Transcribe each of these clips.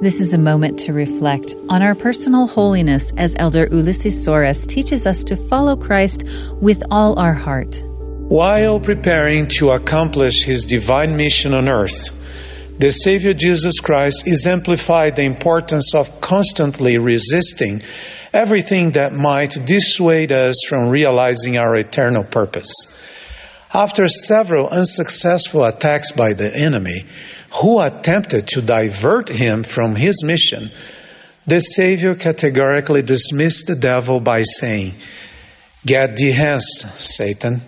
This is a moment to reflect on our personal holiness as Elder Ulisses Soares teaches us to follow Christ with all our heart. While preparing to accomplish his divine mission on earth, the Savior Jesus Christ exemplified the importance of constantly resisting everything that might dissuade us from realizing our eternal purpose. After several unsuccessful attacks by the enemy, who attempted to divert him from his mission, the Savior categorically dismissed the devil by saying, Get thee hence, Satan.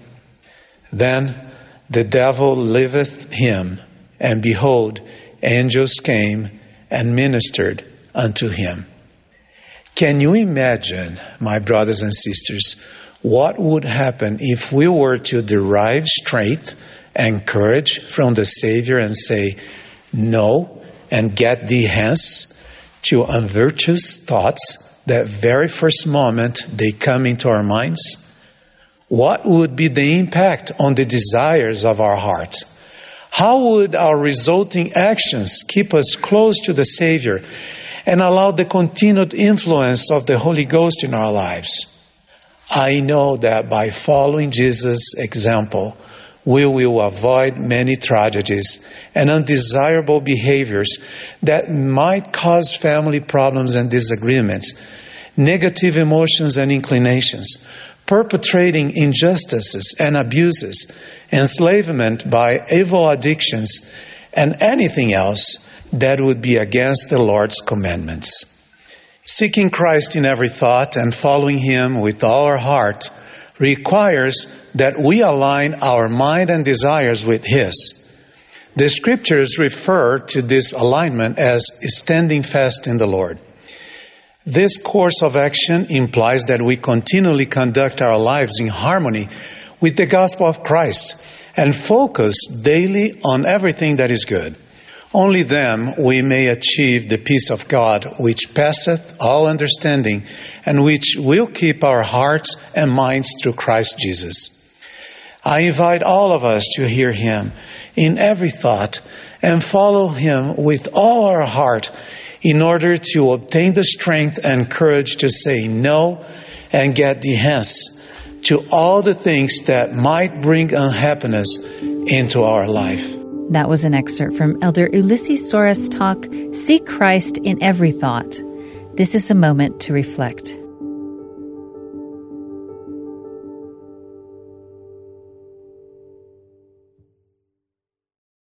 Then the devil leaveth him, and behold, angels came and ministered unto him. Can you imagine, my brothers and sisters, what would happen if we were to derive strength and courage from the Savior and say, No, and get thee hence to unvirtuous thoughts that very first moment they come into our minds? What would be the impact on the desires of our hearts? How would our resulting actions keep us close to the Savior and allow the continued influence of the Holy Ghost in our lives? I know that by following Jesus' example, we will avoid many tragedies and undesirable behaviors that might cause family problems and disagreements, negative emotions and inclinations, perpetrating injustices and abuses, enslavement by evil addictions, and anything else that would be against the Lord's commandments. Seeking Christ in every thought and following Him with all our heart requires that we align our mind and desires with His. The scriptures refer to this alignment as standing fast in the Lord. This course of action implies that we continually conduct our lives in harmony with the gospel of Christ and focus daily on everything that is good. Only then we may achieve the peace of God which passeth all understanding and which will keep our hearts and minds through Christ Jesus. I invite all of us to hear Him in every thought and follow Him with all our heart in order to obtain the strength and courage to say no and get the hence to all the things that might bring unhappiness into our life. That was an excerpt from Elder Ulisses Soares' talk, Seek Christ in Every Thought. This is a moment to reflect.